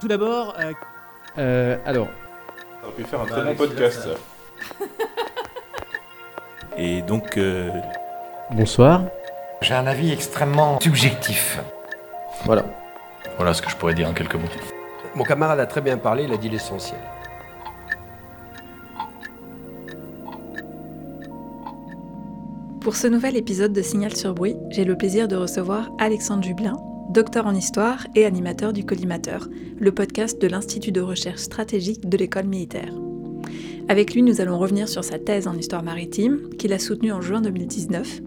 Tout d'abord, euh, Euh, alors, Ça aurait pu faire un très bon podcast. ça. Et donc, euh, bonsoir. J'ai un avis extrêmement subjectif. Voilà. voilà ce que je pourrais dire en quelques mots. Mon camarade a très bien parlé, il a dit l'essentiel. Pour ce nouvel épisode de Signal sur Bruit, j'ai le plaisir de recevoir Alexandre Jublin, docteur en histoire et animateur du Collimateur, le podcast de l'Institut de recherche stratégique de l'école militaire. Avec lui, nous allons revenir sur sa thèse en histoire maritime, qu'il a soutenue en juin 2019,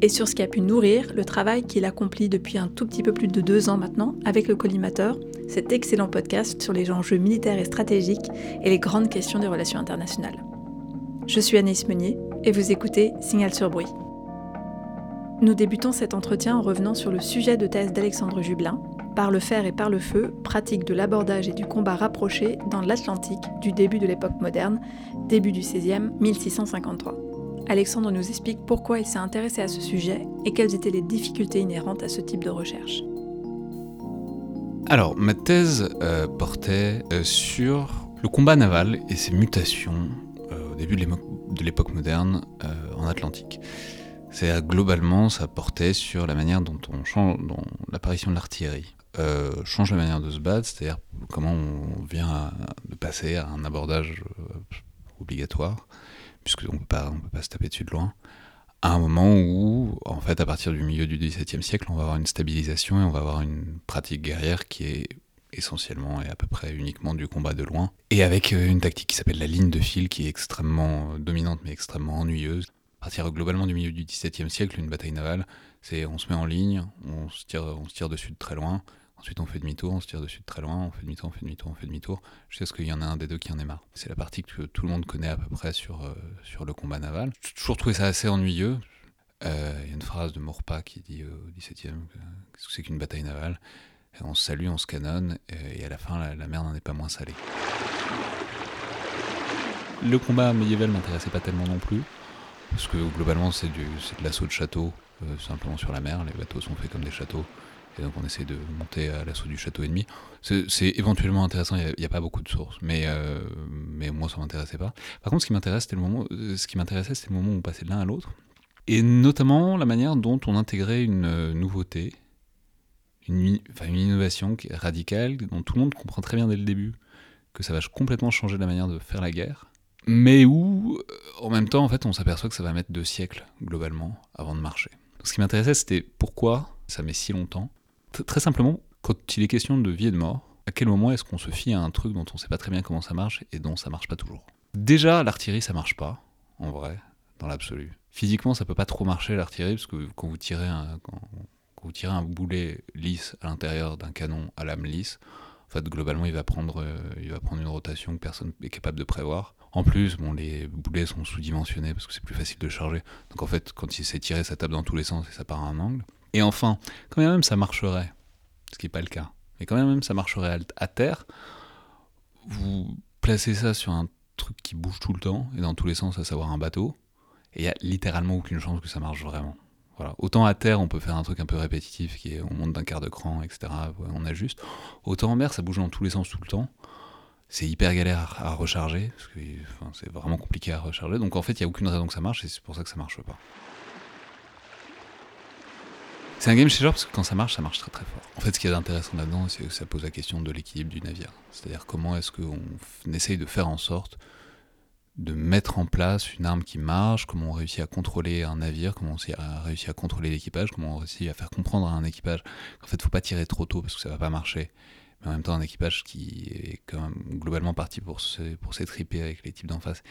et sur ce qui a pu nourrir le travail qu'il accomplit depuis un tout petit peu plus de deux ans maintenant avec le Collimateur, cet excellent podcast sur les enjeux militaires et stratégiques et les grandes questions des relations internationales. Je suis Anaïs Meunier, et vous écoutez Signal sur Bruit. Nous débutons cet entretien en revenant sur le sujet de thèse d'Alexandre Jublin, Par le fer et par le feu, pratique de l'abordage et du combat rapproché dans l'Atlantique du début de l'époque moderne, début du 16e, 1653. Alexandre nous explique pourquoi il s'est intéressé à ce sujet et quelles étaient les difficultés inhérentes à ce type de recherche. Alors, ma thèse euh, portait euh, sur le combat naval et ses mutations euh, au début de l'époque moderne en Atlantique. C'est globalement, ça portait sur la manière dont on change, dont l'apparition de l'artillerie euh, change la manière de se battre, c'est-à-dire comment on vient de passer à un abordage euh, obligatoire, puisqu'on ne peut pas, on peut pas se taper dessus de loin à un moment où, en fait, à partir du milieu du XVIIe siècle, on va avoir une stabilisation et on va avoir une pratique guerrière qui est essentiellement et à peu près uniquement du combat de loin, et avec euh, une tactique qui s'appelle la ligne de fil, qui est extrêmement dominante mais extrêmement ennuyeuse. À partir globalement du milieu du XVIIe siècle, une bataille navale, c'est on se met en ligne, on se tire, on se tire dessus de très loin, ensuite on fait demi-tour, on se tire dessus de très loin, on fait demi-tour, on fait demi-tour, on fait demi-tour, jusqu'à ce qu'il y en ait un des deux qui en ait marre. C'est la partie que tout le monde connaît à peu près sur, euh, sur le combat naval. J'ai toujours trouvé ça assez ennuyeux. Euh, Il y a une phrase de Maurepas qui dit euh, au XVIIe que- qu'est-ce que c'est qu'une bataille navale? On se salue, on se canonne, et à la fin, la, la mer n'en est pas moins salée. Le combat médiéval m'intéressait pas tellement non plus, parce que globalement, c'est de l'assaut de château, euh, simplement sur la mer. Les bateaux sont faits comme des châteaux, et donc on essaie de monter à l'assaut du château ennemi. C'est éventuellement intéressant, il n'y a, pas beaucoup de sources, mais, euh, mais moi, ça m'intéressait pas. Par contre, euh, ce qui m'intéressait, c'était le moment où on passait de l'un à l'autre, et notamment la manière dont on intégrait une nouveauté, une, enfin, une innovation radicale, dont tout le monde comprend très bien dès le début que ça va complètement changer la manière de faire la guerre, mais où, euh, en même temps, en fait, on s'aperçoit que ça va mettre deux siècles, globalement, avant de marcher. Ce qui m'intéressait, c'était pourquoi ça met si longtemps. Très simplement, quand il est question de vie et de mort, à quel moment est-ce qu'on se fie à un truc dont on sait pas très bien comment ça marche et dont ça marche pas toujours? Déjà, l'artillerie, ça marche pas, en vrai, dans l'absolu. Physiquement, ça peut pas trop marcher l'artillerie, parce que quand vous tirez un, quand vous tirez un boulet lisse à l'intérieur d'un canon à lame lisse, en fait, globalement, il va prendre, euh, il va prendre une rotation que personne n'est capable de prévoir. En plus, bon, les boulets sont sous-dimensionnés parce que c'est plus facile de charger. Donc en fait, quand il s'est tiré, ça tape dans tous les sens et ça part à un angle. Et enfin, quand même ça marcherait, ce qui n'est pas le cas, mais quand même ça marcherait à- terre, vous placez ça sur un truc qui bouge tout le temps et dans tous les sens, à savoir un bateau, et il n'y a littéralement aucune chance que ça marche vraiment. Voilà. Autant à terre, on peut faire un truc un peu répétitif qui est on monte d'un quart de cran, etc. on ajuste. Autant en mer, ça bouge dans tous les sens tout le temps. C'est hyper galère à, recharger, parce que c'est vraiment compliqué à recharger. Donc en fait, il n'y a aucune raison que ça marche, et c'est pour ça que ça marche pas. C'est un game changer parce que quand ça marche, ça marche très très fort. En fait, ce qui est intéressant là-dedans, c'est que ça pose la question de l'équilibre du navire. C'est-à-dire comment est-ce qu'on essaye de faire en sorte de mettre en place une arme qui marche, comment on réussit à contrôler un navire, comment on a réussi à contrôler l'équipage, comment on réussit à faire comprendre à un équipage qu'en fait, faut pas tirer trop tôt parce que ça va pas marcher. Mais en même temps, un équipage qui est quand même globalement parti pour se- pour s'étriper avec les types d'en face.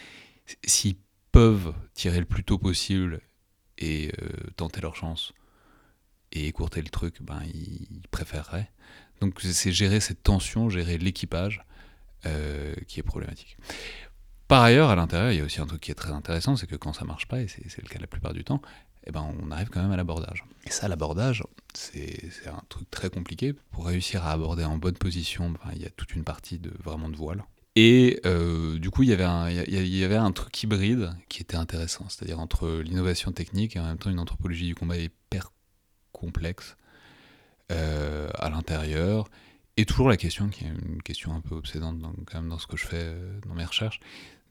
S'ils peuvent tirer le plus tôt possible et euh, tenter leur chance et écourter le truc, ben ils préféreraient. Donc c'est gérer cette tension, gérer l'équipage euh, qui est problématique. Par ailleurs, à l'intérieur, il y a aussi un truc qui est très intéressant, c'est que quand ça marche pas, et c'est le cas la plupart du temps, eh ben, on arrive quand même à l'abordage. Et ça, l'abordage, c'est un truc très compliqué. Pour réussir à aborder en bonne position, ben, il y a toute une partie de vraiment de voile. Et euh, du coup, il y, avait un, il y avait truc hybride qui était intéressant, c'est-à-dire entre l'innovation technique et en même temps une anthropologie du combat hyper complexe euh, à l'intérieur Et toujours la question, qui est une question un peu obsédante quand même dans ce que je fais euh, dans mes recherches,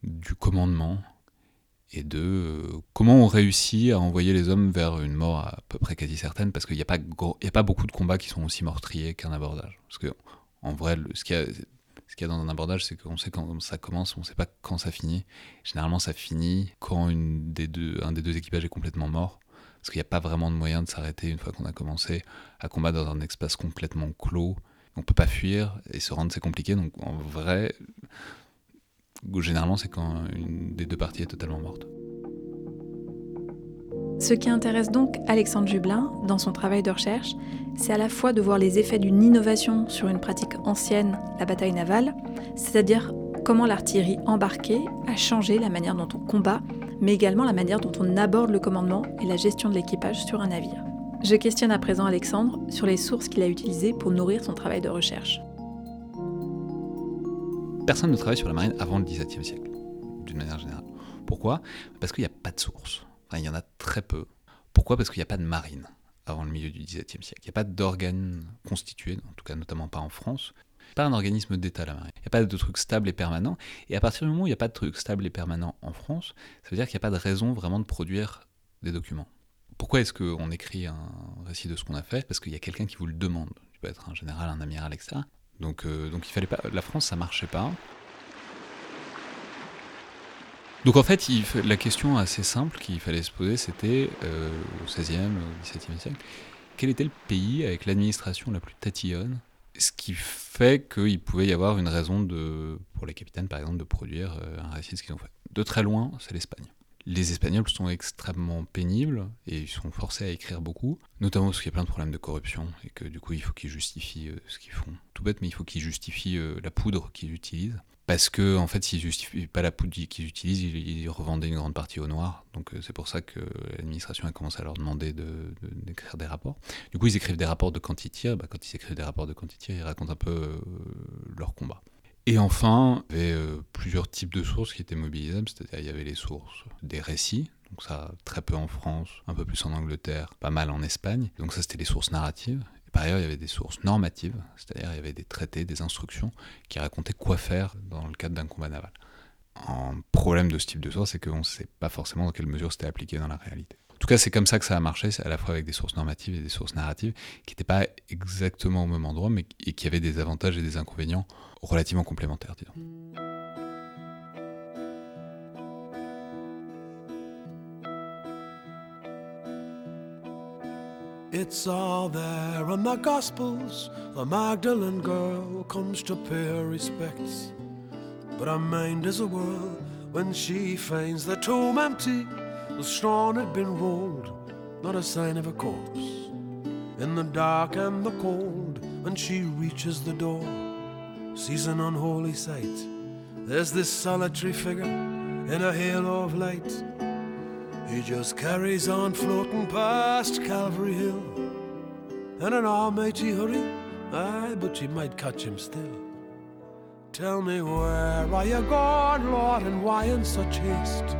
du commandement et de euh, comment on réussit à envoyer les hommes vers une mort à peu près quasi certaine, parce qu'il n'y a, pas beaucoup de combats qui sont aussi meurtriers qu'un abordage. Parce que, en vrai, ce qu'il y, a dans un abordage, c'est qu'on sait quand ça commence, on ne sait pas quand ça finit. Généralement, ça finit quand un des deux équipages est complètement mort. Parce qu'il n'y a pas vraiment de moyen de s'arrêter une fois qu'on a commencé à combattre dans un espace complètement clos. On ne peut pas fuir et se rendre, c'est compliqué. Donc, en vrai, Généralement, c'est quand une des deux parties est totalement morte. Ce qui intéresse donc Alexandre Jublin dans son travail de recherche, c'est à la fois de voir les effets d'une innovation sur une pratique ancienne, la bataille navale, c'est-à-dire comment l'artillerie embarquée a changé la manière dont on combat, mais également la manière dont on aborde le commandement et la gestion de l'équipage sur un navire. Je questionne à présent Alexandre sur les sources qu'il a utilisées pour nourrir son travail de recherche. Personne ne travaille sur la marine avant le XVIIe siècle, d'une manière générale. Pourquoi? Parce qu'il n'y a pas de source. il y en a très peu. Pourquoi? Parce qu'il n'y a pas de marine avant le milieu du XVIIe siècle. Il n'y a pas d'organe constitué, en tout cas notamment pas en France. Pas un organisme d'État la marine. Il n'y a pas de truc stable et permanent. Et à partir du moment où il n'y a pas de truc stable et permanent en France, ça veut dire qu'il n'y a pas de raison vraiment de produire des documents. Pourquoi est-ce qu'on écrit un récit de ce qu'on a fait? Parce qu'il y a quelqu'un qui vous le demande. Tu peux être un général, un amiral, etc. Donc, euh, donc il fallait pas. La France, ça marchait pas. Donc en fait, la question assez simple qu'il fallait se poser, c'était euh, au XVIe, au XVIIe siècle, quel était le pays avec l'administration la plus tatillonne? Ce qui fait qu'il pouvait y avoir une raison de, pour les capitaines, par exemple, de produire euh, un récit de ce qu'ils ont fait. De très loin, c'est l'Espagne. Les Espagnols sont extrêmement pénibles et ils sont forcés à écrire beaucoup, notamment parce qu'il y a plein de problèmes de corruption et que du coup il faut qu'ils justifient euh, ce qu'ils font. Tout bête, mais il faut qu'ils justifient euh, la poudre qu'ils utilisent. Parce que en fait, s'ils justifient pas la poudre qu'ils utilisent, ils, revendaient une grande partie au noir. Donc euh, c'est pour ça que l'administration a commencé à leur demander d'écrire de, des rapports. Du coup, ils écrivent des rapports de quantité. Bah, quand ils écrivent des rapports de quantité, ils racontent un peu leur combat. Et enfin, il y avait euh, plusieurs types de sources qui étaient mobilisables, c'est-à-dire il y avait les sources des récits, donc ça très peu en France, un peu plus en Angleterre, pas mal en Espagne, donc ça c'était les sources narratives. Et par ailleurs, il y avait des sources normatives, c'est-à-dire il y avait des traités, des instructions qui racontaient quoi faire dans le cadre d'un combat naval. Un problème de ce type de source, c'est qu'on ne sait pas forcément dans quelle mesure c'était appliqué dans la réalité. En tout cas, c'est comme ça que ça a marché, à la fois avec des sources normatives et des sources narratives, qui n'étaient pas exactement au même endroit, mais et qui avaient des avantages et des inconvénients relativement complémentaires, disons. It's all there in the Gospels. The Magdalene girl comes to pay her respects. But her mind is a whirl when she finds the tomb empty. The stone had been rolled, not a sign of a corpse. In the dark and the cold, when she reaches the door, sees an unholy sight. There's this solitary figure in a halo of light. He just carries on floating past Calvary Hill. In an almighty hurry, aye, but she might catch him still. Tell me where are you gone, Lord, and why in such haste?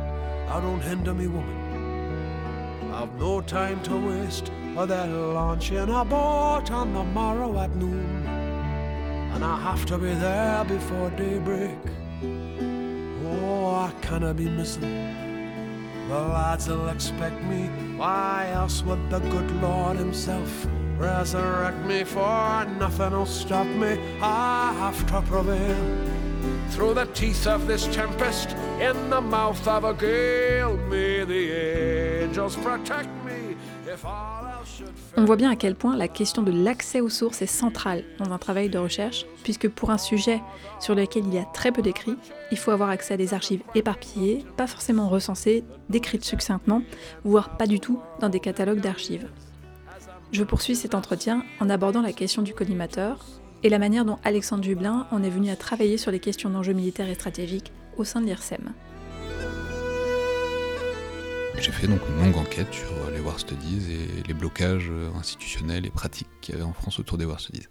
I don't hinder me, woman. I've no time to waste, for they're launching a boat on the morrow at noon. And I have to be there before daybreak. Oh, I cannot be missing. The lads will expect me. Why else would the good Lord Himself resurrect me? For nothing will stop me. I have to prevail On voit bien à quel point la question de l'accès aux sources est centrale dans un travail de recherche, puisque pour un sujet sur lequel il y a très peu d'écrits, il faut avoir accès à des archives éparpillées, pas forcément recensées, décrites succinctement, voire pas du tout dans des catalogues d'archives. Je poursuis cet entretien en abordant la question du collimateur, et la manière dont Alexandre Dublin en est venu à travailler sur les questions d'enjeux militaires et stratégiques au sein de l'IRSEM. J'ai fait donc une longue enquête sur les War Studies et les blocages institutionnels et pratiques qu'il y avait en France autour des War Studies.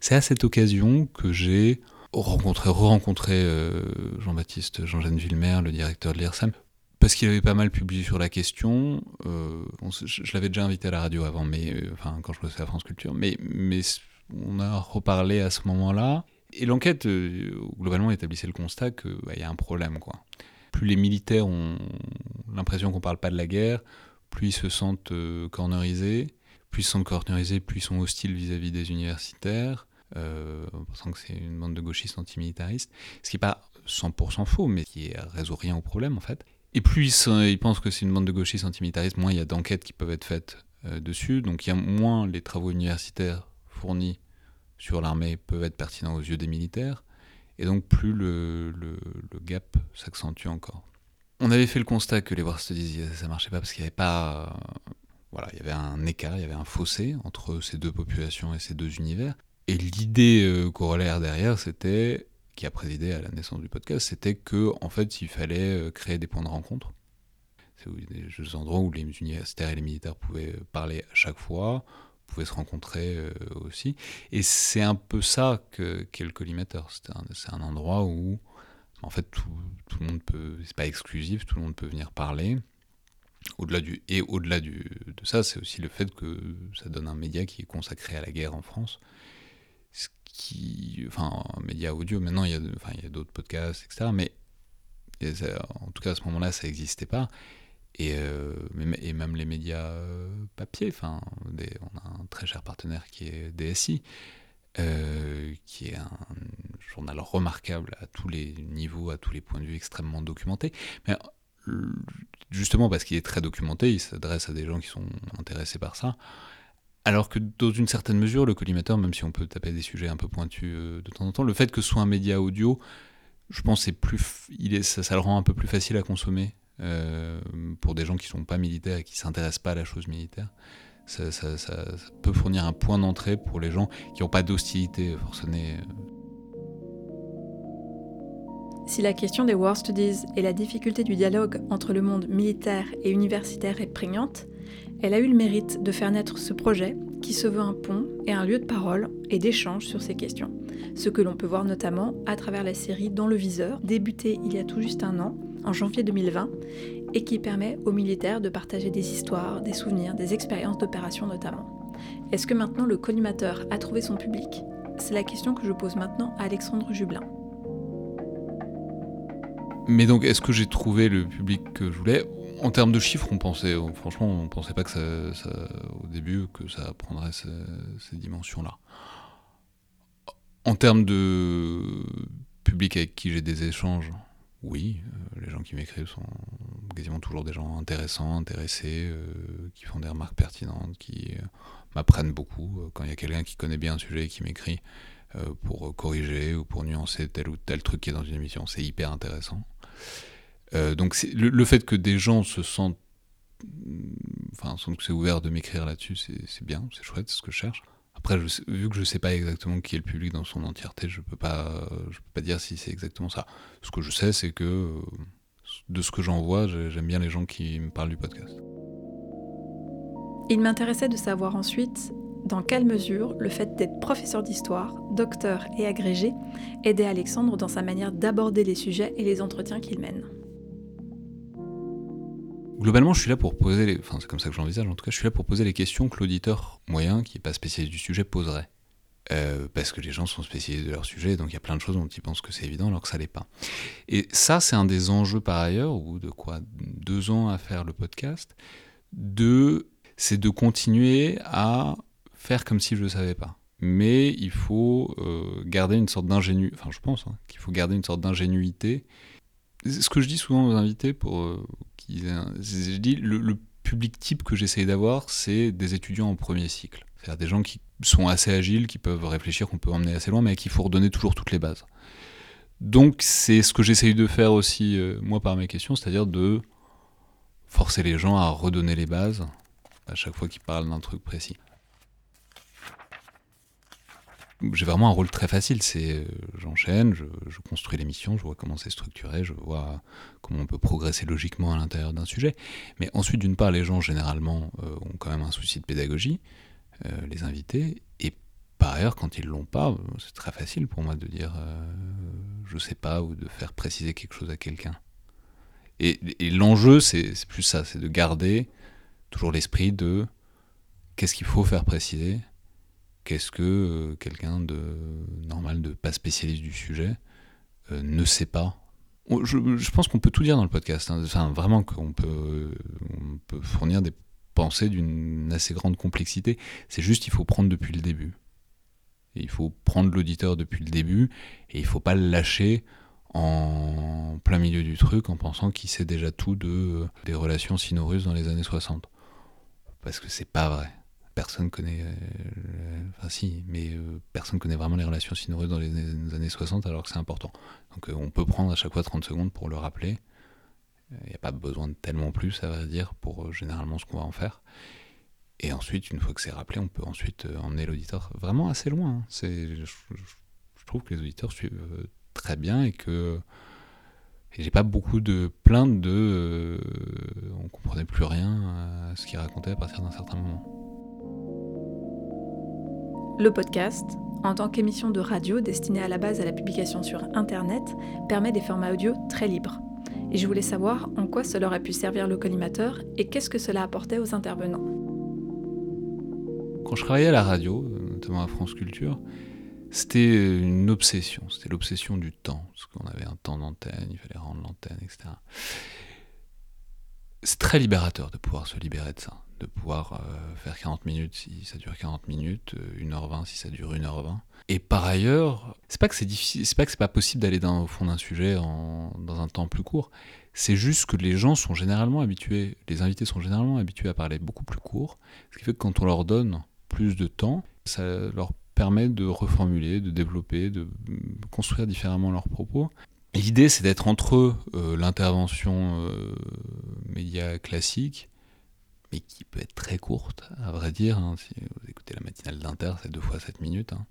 C'est à cette occasion que j'ai rencontré, re-rencontré euh, Jean-Baptiste Jean-Jean Villemer, le directeur de l'IRSEM, parce qu'il avait pas mal publié sur la question. Euh, je, l'avais déjà invité à la radio avant, mais euh, enfin quand je bossais à France Culture, mais, mais on a reparlé à ce moment-là. Et l'enquête, euh, globalement, établissait le constat qu'il bah, y a un problème. Quoi. Plus les militaires ont l'impression qu'on ne parle pas de la guerre, plus ils se sentent euh, cornerisés. Plus ils se sentent cornerisés, plus ils sont hostiles vis-à-vis des universitaires, euh, en pensant que c'est une bande de gauchistes antimilitaristes. Ce qui n'est pas 100% faux, mais qui ne résout rien au problème, en fait. Et plus ils, pensent que c'est une bande de gauchistes antimilitaristes, moins il y a d'enquêtes qui peuvent être faites dessus. Donc il y a moins les travaux universitaires fournis sur l'armée peuvent être pertinents aux yeux des militaires, et donc plus le, gap s'accentue encore. On avait fait le constat que les War Studies, ça marchait pas parce qu'il n'y avait pas... voilà, il y avait un écart, il y avait un fossé entre ces deux populations et ces deux univers. Et l'idée euh, corollaire derrière, c'était, qui a présidé à la naissance du podcast, c'était que en fait, il fallait euh, créer des points de rencontre. C'est des endroits où les universitaires et les militaires pouvaient parler à chaque fois, pouvaient se rencontrer euh, aussi. Et c'est un peu ça que qu'est le collimateur. C'est un, endroit où, en fait, tout, tout le monde peut, c'est pas exclusif, tout le monde peut venir parler. Au-delà du et au-delà du, de ça, c'est aussi le fait que ça donne un média qui est consacré à la guerre en France. Ce qui, enfin, un média audio. Maintenant, il y a, enfin, il y a d'autres podcasts, etc. Mais en tout cas, à ce moment-là, ça n'existait pas. Et, euh, et, même les médias euh, papier, enfin, on a un très cher partenaire qui est DSI, euh, qui est un journal remarquable à tous les niveaux, à tous les points de vue, extrêmement documenté. Mais justement parce qu'il est très documenté, il s'adresse à des gens qui sont intéressés par ça. Alors que dans une certaine mesure, le collimateur, même si on peut taper des sujets un peu pointus de temps en temps, le fait que ce soit un média audio, je pense c'est plus, est, ça, le rend un peu plus facile à consommer pour des gens qui ne sont pas militaires et qui ne s'intéressent pas à la chose militaire. Ça, peut fournir un point d'entrée pour les gens qui n'ont pas d'hostilité forcenée. Si la question des War Studies et la difficulté du dialogue entre le monde militaire et universitaire est prégnante, elle a eu le mérite de faire naître ce projet qui se veut un pont et un lieu de parole et d'échange sur ces questions. Ce que l'on peut voir notamment à travers la série Dans le viseur, débutée il y a tout juste un an en janvier 2020 et qui permet aux militaires de partager des histoires, des souvenirs, des expériences d'opération notamment. Est-ce que maintenant le collimateur a trouvé son public? C'est la question que je pose maintenant à Alexandre Jublin. Mais donc, est-ce que j'ai trouvé le public que je voulais? En termes de chiffres, on pensait, franchement, on pensait pas que ça, au début, que ça prendrait ces, ces dimensions-là. En termes de public avec qui j'ai des échanges, oui, euh, les gens qui m'écrivent sont quasiment toujours des gens intéressants, intéressés, euh, qui font des remarques pertinentes, qui euh, m'apprennent beaucoup. Quand il y a quelqu'un qui connaît bien un sujet et qui m'écrit pour corriger ou pour nuancer tel ou tel truc qui est dans une émission, c'est hyper intéressant. donc le, fait que des gens se sentent, enfin, c'est ouvert de m'écrire là-dessus, c'est bien, c'est chouette, c'est ce que je cherche. Après, vu que je ne sais pas exactement qui est le public dans son entièreté, je ne peux, pas, je peux pas dire si c'est exactement ça. Ce que je sais, c'est que euh, de ce que j'en vois, j'aime bien les gens qui me parlent du podcast. Il m'intéressait de savoir ensuite dans quelle mesure le fait d'être professeur d'histoire, docteur et agrégé aidait Alexandre dans sa manière d'aborder les sujets et les entretiens qu'il mène. Globalement, je suis là pour poser les... Enfin, c'est comme ça que j'envisage, en tout cas, je suis là pour poser les questions que l'auditeur moyen, qui n'est pas spécialiste du sujet, poserait. Euh, parce que les gens sont spécialistes de leur sujet, donc il y a plein de choses dont ils pensent que c'est évident alors que ça l'est pas. Et ça, c'est un des enjeux par ailleurs, ou de quoi deux ans à faire le podcast, de, c'est de continuer à faire comme si je ne savais pas. Mais il faut euh, garder une sorte d'ingénuité, enfin je pense hein, qu'il faut garder une sorte d'ingénuité. Ce que je dis souvent aux invités pour euh, je dis, le, public type que j'essaye d'avoir, c'est des étudiants en premier cycle. C'est-à-dire des gens qui sont assez agiles, qui peuvent réfléchir, qu'on peut emmener assez loin, mais à qui il faut redonner toujours toutes les bases. Donc c'est ce que j'essaye de faire aussi, euh, moi, par mes questions, c'est-à-dire de forcer les gens à redonner les bases à chaque fois qu'ils parlent d'un truc précis j'ai vraiment un rôle très facile. C'est euh, j'enchaîne, je, construis l'émission, je vois comment c'est structuré, je vois comment on peut progresser logiquement à l'intérieur d'un sujet. Mais ensuite, d'une part, les gens généralement euh, ont quand même un souci de pédagogie, euh, les invités, et par ailleurs, quand ils l'ont pas, c'est très facile pour moi de dire je sais pas ou de faire préciser quelque chose à quelqu'un. Et l'enjeu, c'est plus ça, c'est de garder toujours l'esprit de qu'est-ce qu'il faut faire préciser qu'est-ce que euh, quelqu'un de normal, de pas spécialiste du sujet, euh, ne sait pas je, pense qu'on peut tout dire dans le podcast. Hein. Enfin, vraiment qu'on peut, on peut fournir des pensées d'une assez grande complexité. C'est juste qu'il faut prendre depuis le début. il faut prendre l'auditeur depuis le début et il faut pas le lâcher en plein milieu du truc en pensant qu'il sait déjà tout de des relations sino-russes dans les années 60. Parce que c'est pas vrai personne connaît. Euh, enfin, si, mais euh, personne connaît vraiment les relations sino dans les, années 60 alors que c'est important. Donc, euh, on peut prendre à chaque fois 30 secondes pour le rappeler. Il n'y a pas besoin de tellement plus, ça va dire, pour généralement ce qu'on va en faire. Et ensuite, une fois que c'est rappelé, on peut ensuite emmener l'auditeur vraiment assez loin. Hein. Je, trouve que les auditeurs suivent très bien et que et j'ai pas beaucoup de plaintes de on comprenait plus rien à ce qu'il racontait à partir d'un certain moment. Le podcast, en tant qu'émission de radio destinée à la base à la publication sur Internet, permet des formats audio très libres. Et je voulais savoir en quoi cela aurait pu servir le collimateur et qu'est-ce que cela apportait aux intervenants. Quand je travaillais à la radio, notamment à France Culture, c'était une obsession, c'était l'obsession du temps, parce qu'on avait un temps d'antenne, il fallait rendre l'antenne, etc. C'est très libérateur de pouvoir se libérer de ça de pouvoir euh, faire 40 minutes si ça dure 40 minutes, 1h20 euh, si ça dure 1h20. Et par ailleurs, c'est pas que c'est difficile, c'est pas que c'est pas possible d'aller au fond d'un sujet dans un temps plus court. C'est juste que les gens sont généralement habitués, les invités sont généralement habitués à parler beaucoup plus court, ce qui fait que quand on leur donne plus de temps, ça leur permet de reformuler, de développer, de construire différemment leurs propos. L'idée, c'est d'être entre euh, l'intervention média classique mais qui peut être très courte, à vrai dire. Hein. Si vous écoutez la matinale d'Inter, c'est deux fois 7 minutes. Hein.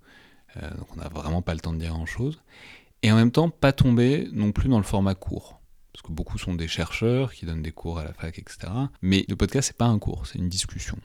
Euh, donc on n'a vraiment pas le temps de dire grand-chose. Et en même temps, pas tomber non plus dans le format court. Parce que beaucoup sont des chercheurs qui donnent des cours à la fac, etc. Mais le podcast, c'est pas un cours, c'est une discussion.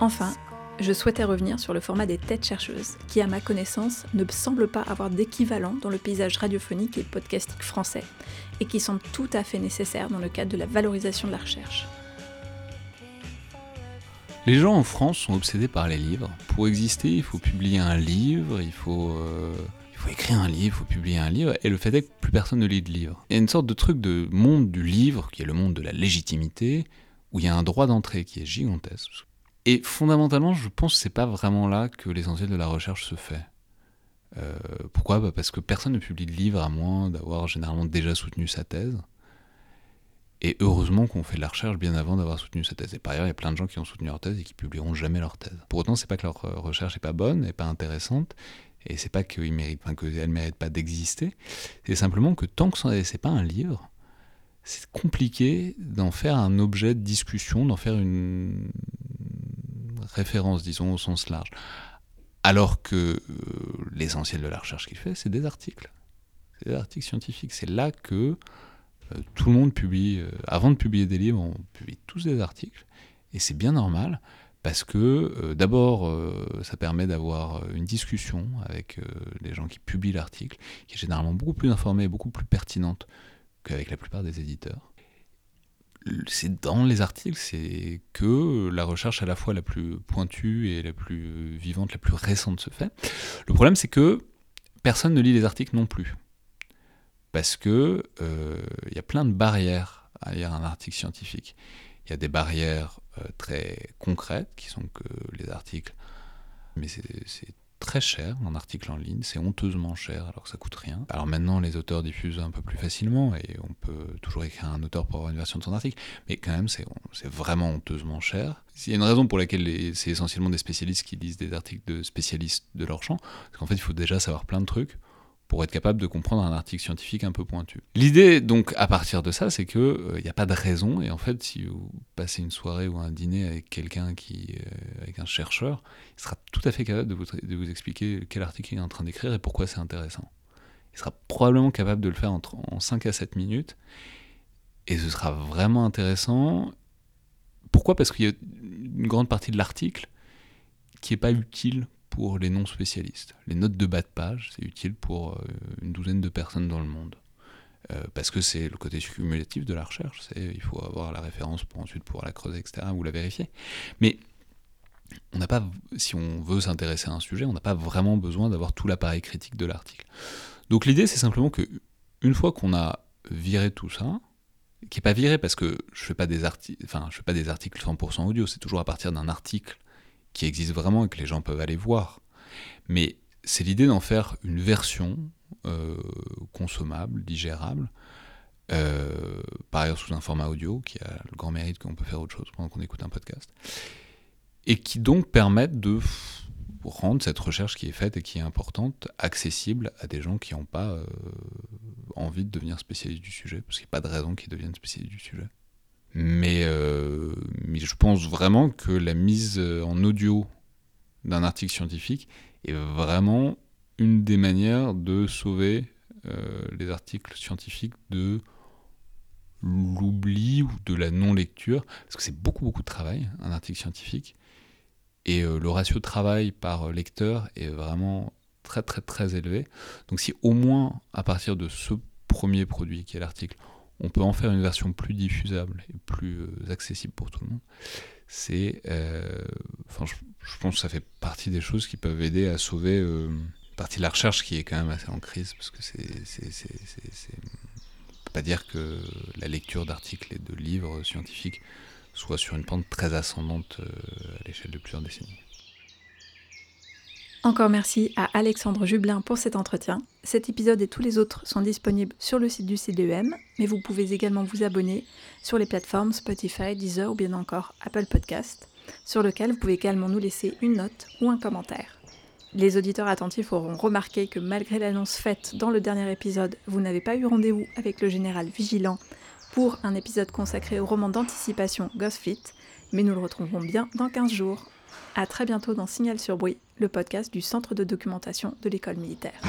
Enfin, je souhaitais revenir sur le format des têtes chercheuses, qui à ma connaissance ne semble pas avoir d'équivalent dans le paysage radiophonique et podcastique français, et qui sont tout à fait nécessaires dans le cadre de la valorisation de la recherche. Les gens en France sont obsédés par les livres. Pour exister, il faut publier un livre, il faut, euh, il faut écrire un livre, il faut publier un livre, et le fait est que plus personne ne lit de livres. Il y a une sorte de truc de monde du livre, qui est le monde de la légitimité, où il y a un droit d'entrée qui est gigantesque. Et fondamentalement, je pense que c'est pas vraiment là que l'essentiel de la recherche se fait. Euh, pourquoi? Bah, Parce que personne ne publie de livre à moins d'avoir généralement déjà soutenu sa thèse. Et heureusement qu'on fait de la recherche bien avant d'avoir soutenu sa thèse. Et par ailleurs, il y a plein de gens qui ont soutenu leur thèse et qui publieront jamais leur thèse. Pour autant, c'est pas que leur recherche n'est pas bonne, n'est pas intéressante, et c'est pas qu'elle mérite, mérite pas d'exister. C'est simplement que tant que c'est pas un livre, c'est compliqué d'en faire un objet de discussion, d'en faire une, référence, disons, au sens large. Alors que euh, l'essentiel de la recherche qu'il fait, c'est des articles. C'est des articles scientifiques. C'est là que euh, tout le monde publie, euh, avant de publier des livres, on publie tous des articles. Et c'est bien normal, parce que d'abord, ça permet d'avoir une discussion avec les gens qui publient l'article, qui est généralement beaucoup plus informée beaucoup plus pertinente qu'avec la plupart des éditeurs c'est dans les articles, c'est que la recherche à la fois la plus pointue et la plus vivante, la plus récente se fait. Le problème, c'est que personne ne lit les articles non plus. Parce que il euh, y a plein de barrières à lire un article scientifique. Il y a des barrières euh, très concrètes qui sont que les articles, mais c'est très cher un article en ligne, c'est honteusement cher alors que ça coûte rien. Alors maintenant les auteurs diffusent un peu plus facilement et on peut toujours écrire un auteur pour avoir une version de son article, mais quand même c'est vraiment honteusement cher. Il y a une raison pour laquelle c'est essentiellement des spécialistes qui lisent des articles de spécialistes de leur champ, parce qu'en fait il faut déjà savoir plein de trucs pour être capable de comprendre un article scientifique un peu pointu. L'idée, donc, à partir de ça, c'est qu'il n'y euh, a pas de raison, et en fait, si vous passez une soirée ou un dîner avec quelqu'un qui, euh, avec un chercheur, il sera tout à fait capable de vous, expliquer quel article il est en train d'écrire et pourquoi c'est intéressant. Il sera probablement capable de le faire en, en 5 à 7 minutes, et ce sera vraiment intéressant. Pourquoi? Parce qu'il y a une grande partie de l'article qui n'est pas utile pour les non-spécialistes. Les notes de bas de page, c'est utile pour euh, une douzaine de personnes dans le monde. Euh, parce que c'est le côté cumulatif de la recherche, il faut avoir la référence pour ensuite pouvoir la creuser, etc., ou la vérifier. Mais on pas, si on veut s'intéresser à un sujet, on n'a pas vraiment besoin d'avoir tout l'appareil critique de l'article. Donc l'idée, c'est simplement que une fois qu'on a viré tout ça, qui n'est pas viré parce que je fais pas des enfin fais pas des articles 100% audio, c'est toujours à partir d'un article qui existe vraiment et que les gens peuvent aller voir. Mais c'est l'idée d'en faire une version euh, consommable, digérable, euh, par ailleurs sous un format audio qui a le grand mérite qu'on peut faire autre chose pendant qu'on écoute un podcast, et qui donc permettent de rendre cette recherche qui est faite et qui est importante accessible à des gens qui n'ont pas euh, envie de devenir spécialistes du sujet, parce qu'il n'y a pas de raison qu'ils deviennent spécialistes du sujet. Mais, euh, mais, je pense vraiment que la mise en audio d'un article scientifique est vraiment une des manières de sauver euh, les articles scientifiques de l'oubli ou de la non-lecture, parce que c'est beaucoup beaucoup de travail, un article scientifique, et euh, le ratio de travail par lecteur est vraiment très très très élevé. Donc si au moins à partir de ce premier produit qui est l'article, on peut en faire une version plus diffusable et plus euh, accessible pour tout le monde. C'est, euh, enfin, je, pense que ça fait partie des choses qui peuvent aider à sauver euh, partie de la recherche qui est quand même assez en crise, parce que c'est, c'est, peut pas dire que la lecture d'articles et de livres scientifiques soit sur une pente très ascendante à l'échelle de plusieurs décennies. Encore merci à Alexandre Jublin pour cet entretien. Cet épisode et tous les autres sont disponibles sur le site du CDEM, mais vous pouvez également vous abonner sur les plateformes Spotify, Deezer ou bien encore Apple Podcast, sur lequel vous pouvez également nous laisser une note ou un commentaire. Les auditeurs attentifs auront remarqué que malgré l'annonce faite dans le dernier épisode, vous n'avez pas eu rendez-vous avec le général Vigilant pour un épisode consacré au roman d'anticipation Ghostfit, mais nous le retrouverons bien dans 15 jours. A très bientôt dans Signal sur Bruit, le podcast du Centre de documentation de l'école militaire.